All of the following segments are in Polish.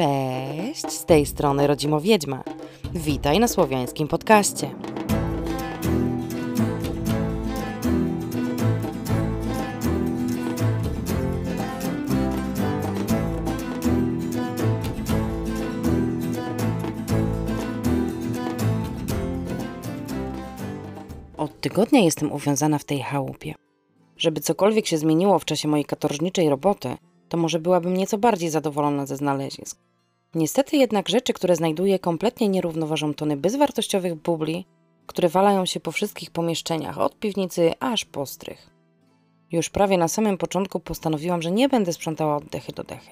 Cześć, z tej strony Rodzimo Wiedźma. Witaj na słowiańskim podcaście. Od tygodnia jestem uwiązana w tej chałupie. Żeby cokolwiek się zmieniło w czasie mojej katorżniczej roboty, to może byłabym nieco bardziej zadowolona ze znalezisk. Niestety jednak rzeczy, które znajduję, kompletnie nie równoważą tony bezwartościowych bubli, które walają się po wszystkich pomieszczeniach, od piwnicy aż po strych. Już prawie na samym początku postanowiłam, że nie będę sprzątała od dechy do dechy.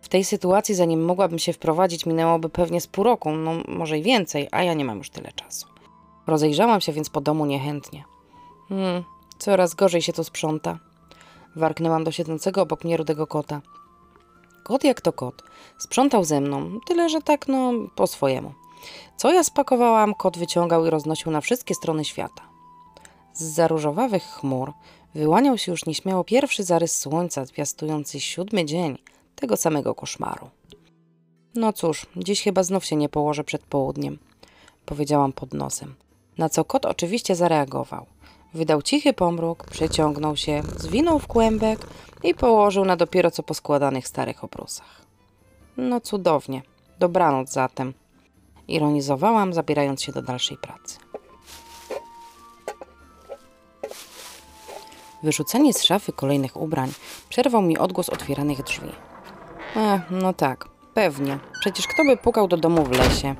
W tej sytuacji, zanim mogłabym się wprowadzić, minęłoby pewnie z pół roku, no może i więcej, a ja nie mam już tyle czasu. Rozejrzałam się więc po domu niechętnie. Hmm, coraz gorzej się tu sprząta. Warknęłam do siedzącego obok mnie rudego kota. Kot jak to kot. Sprzątał ze mną, tyle że tak, no, po swojemu. Co ja spakowałam, kot wyciągał i roznosił na wszystkie strony świata. Z zaróżowawych chmur wyłaniał się już nieśmiało pierwszy zarys słońca, zwiastujący siódmy dzień tego samego koszmaru. No cóż, dziś chyba znów się nie położę przed południem, powiedziałam pod nosem. Na co kot oczywiście zareagował. Wydał cichy pomruk, przeciągnął się, zwinął w kłębek i położył na dopiero co poskładanych starych obrusach. No cudownie. Dobranoc zatem. Ironizowałam, zabierając się do dalszej pracy. Wyrzucenie z szafy kolejnych ubrań przerwał mi odgłos otwieranych drzwi. E, no tak, pewnie. Przecież kto by pukał do domu w lesie?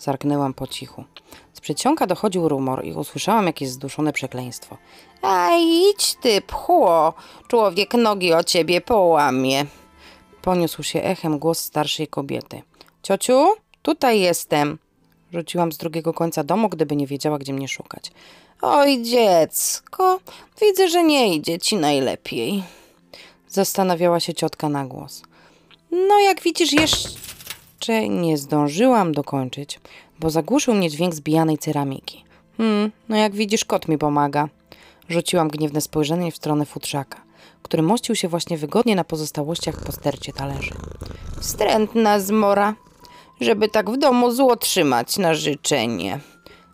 Zarknęłam po cichu. Z przedsionka dochodził rumor i usłyszałam jakieś zduszone przekleństwo. A idź ty, pchło! Człowiek nogi o ciebie połamie. Poniósł się echem głos starszej kobiety. Ciociu, tutaj jestem. Rzuciłam z drugiego końca domu, gdyby nie wiedziała, gdzie mnie szukać. Oj, dziecko, widzę, że nie idzie ci najlepiej. Zastanawiała się ciotka na głos. No, jak widzisz, jeszcze nie zdążyłam dokończyć, bo zagłuszył mnie dźwięk zbijanej ceramiki. Hmm, no jak widzisz, kot mi pomaga. Rzuciłam gniewne spojrzenie w stronę futrzaka, który mościł się właśnie wygodnie na pozostałościach po stercie talerzy. Wstrętna zmora, żeby tak w domu zło trzymać na życzenie,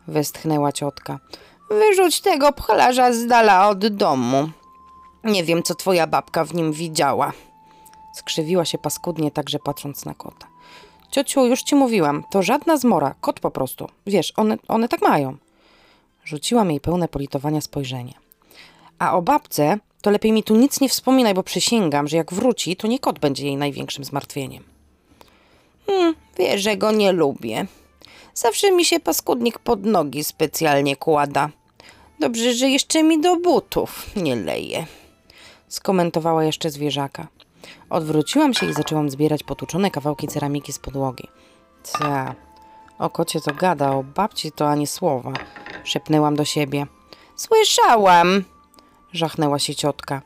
westchnęła ciotka. Wyrzuć tego pchlarza z dala od domu. Nie wiem, co twoja babka w nim widziała. Skrzywiła się paskudnie, także patrząc na kota. Ciociu, już ci mówiłam, to żadna zmora, kot po prostu. Wiesz, one, one tak mają. Rzuciłam jej pełne politowania spojrzenie. A o babce to lepiej mi tu nic nie wspominaj, bo przysięgam, że jak wróci, to nie kot będzie jej największym zmartwieniem. Hmm, wie, że go nie lubię. Zawsze mi się paskudnik pod nogi specjalnie kłada. Dobrze, że jeszcze mi do butów nie leje. Skomentowała jeszcze zwierzaka. Odwróciłam się i zaczęłam zbierać potłuczone kawałki ceramiki z podłogi. Ca, o kocie to gada, o babci to ani słowa. Szepnęłam do siebie. Słyszałam, żachnęła się ciotka.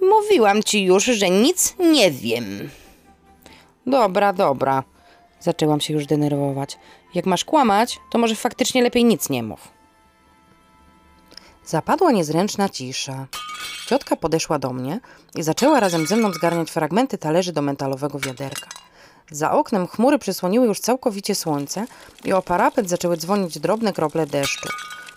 Mówiłam ci już, że nic nie wiem. Dobra, dobra. Zaczęłam się już denerwować. Jak masz kłamać, to może faktycznie lepiej nic nie mów. Zapadła niezręczna cisza. Ciotka podeszła do mnie i zaczęła razem ze mną zgarniać fragmenty talerzy do metalowego wiaderka. Za oknem chmury przysłoniły już całkowicie słońce i o parapet zaczęły dzwonić drobne krople deszczu.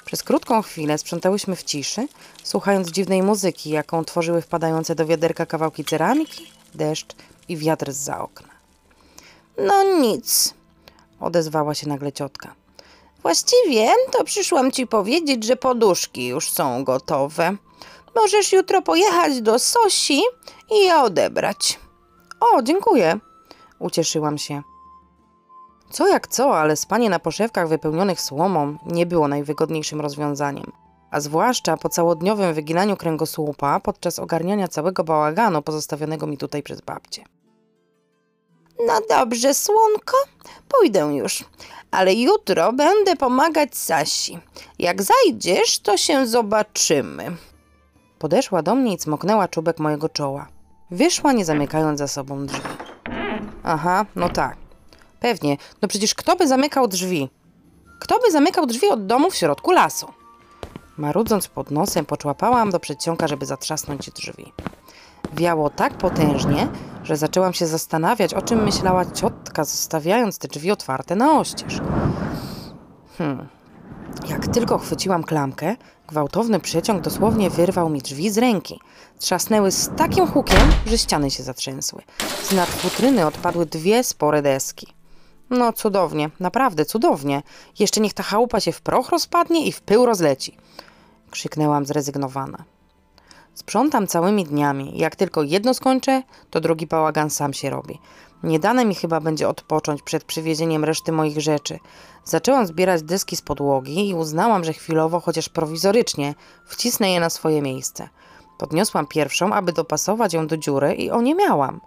Przez krótką chwilę sprzątałyśmy w ciszy, słuchając dziwnej muzyki, jaką tworzyły wpadające do wiaderka kawałki ceramiki, deszcz i wiatr z za okna. No nic, odezwała się nagle ciotka. Właściwie to przyszłam ci powiedzieć, że poduszki już są gotowe. Możesz jutro pojechać do Sosi i je odebrać. O, dziękuję. Ucieszyłam się. Co jak co, ale spanie na poszewkach wypełnionych słomą nie było najwygodniejszym rozwiązaniem. A zwłaszcza po całodniowym wyginaniu kręgosłupa podczas ogarniania całego bałaganu pozostawionego mi tutaj przez babcię. No dobrze, słonko, pójdę już, ale jutro będę pomagać Sasi. Jak zajdziesz, to się zobaczymy. Podeszła do mnie i cmoknęła czubek mojego czoła. Wyszła, nie zamykając za sobą drzwi. Aha, no tak. Pewnie. No przecież kto by zamykał drzwi? Kto by zamykał drzwi od domu w środku lasu? Marudząc pod nosem, poczłapałam do przedsionka, żeby zatrzasnąć drzwi. Wiało tak potężnie, że zaczęłam się zastanawiać, o czym myślała ciotka, zostawiając te drzwi otwarte na oścież. Hmm. Jak tylko chwyciłam klamkę, gwałtowny przeciąg dosłownie wyrwał mi drzwi z ręki. Trzasnęły z takim hukiem, że ściany się zatrzęsły. Z nad futryny odpadły dwie spore deski. No cudownie, naprawdę cudownie. Jeszcze niech ta chałupa się w proch rozpadnie i w pył rozleci. Krzyknęłam zrezygnowana. Sprzątam całymi dniami. Jak tylko jedno skończę, to drugi bałagan sam się robi. Nie dane mi chyba będzie odpocząć przed przywiezieniem reszty moich rzeczy. Zaczęłam zbierać deski z podłogi i uznałam, że chwilowo, chociaż prowizorycznie, wcisnę je na swoje miejsce. Podniosłam pierwszą, aby dopasować ją do dziury i o nie miałam.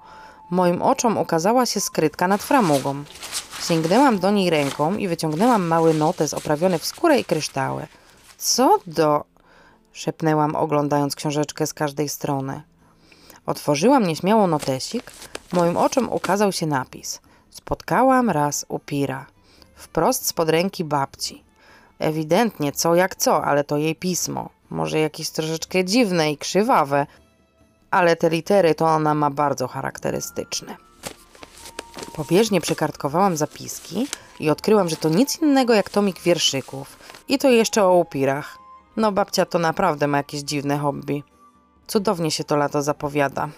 Moim oczom ukazała się skrytka nad framugą. Sięgnęłam do niej ręką i wyciągnęłam mały notes oprawiony w skórę i kryształy. Co do... szepnęłam, oglądając książeczkę z każdej strony. Otworzyłam nieśmiało notesik. Moim oczom ukazał się napis. Spotkałam raz upira. Wprost spod ręki babci. Ewidentnie co jak co, ale to jej pismo. Może jakieś troszeczkę dziwne i krzywawe, ale te litery to ona ma bardzo charakterystyczne. Pobieżnie przekartkowałam zapiski i odkryłam, że to nic innego jak tomik wierszyków. I to jeszcze o upirach. No babcia to naprawdę ma jakieś dziwne hobby. Cudownie się to lato zapowiada.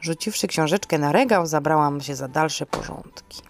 Rzuciwszy książeczkę na regał, zabrałam się za dalsze porządki.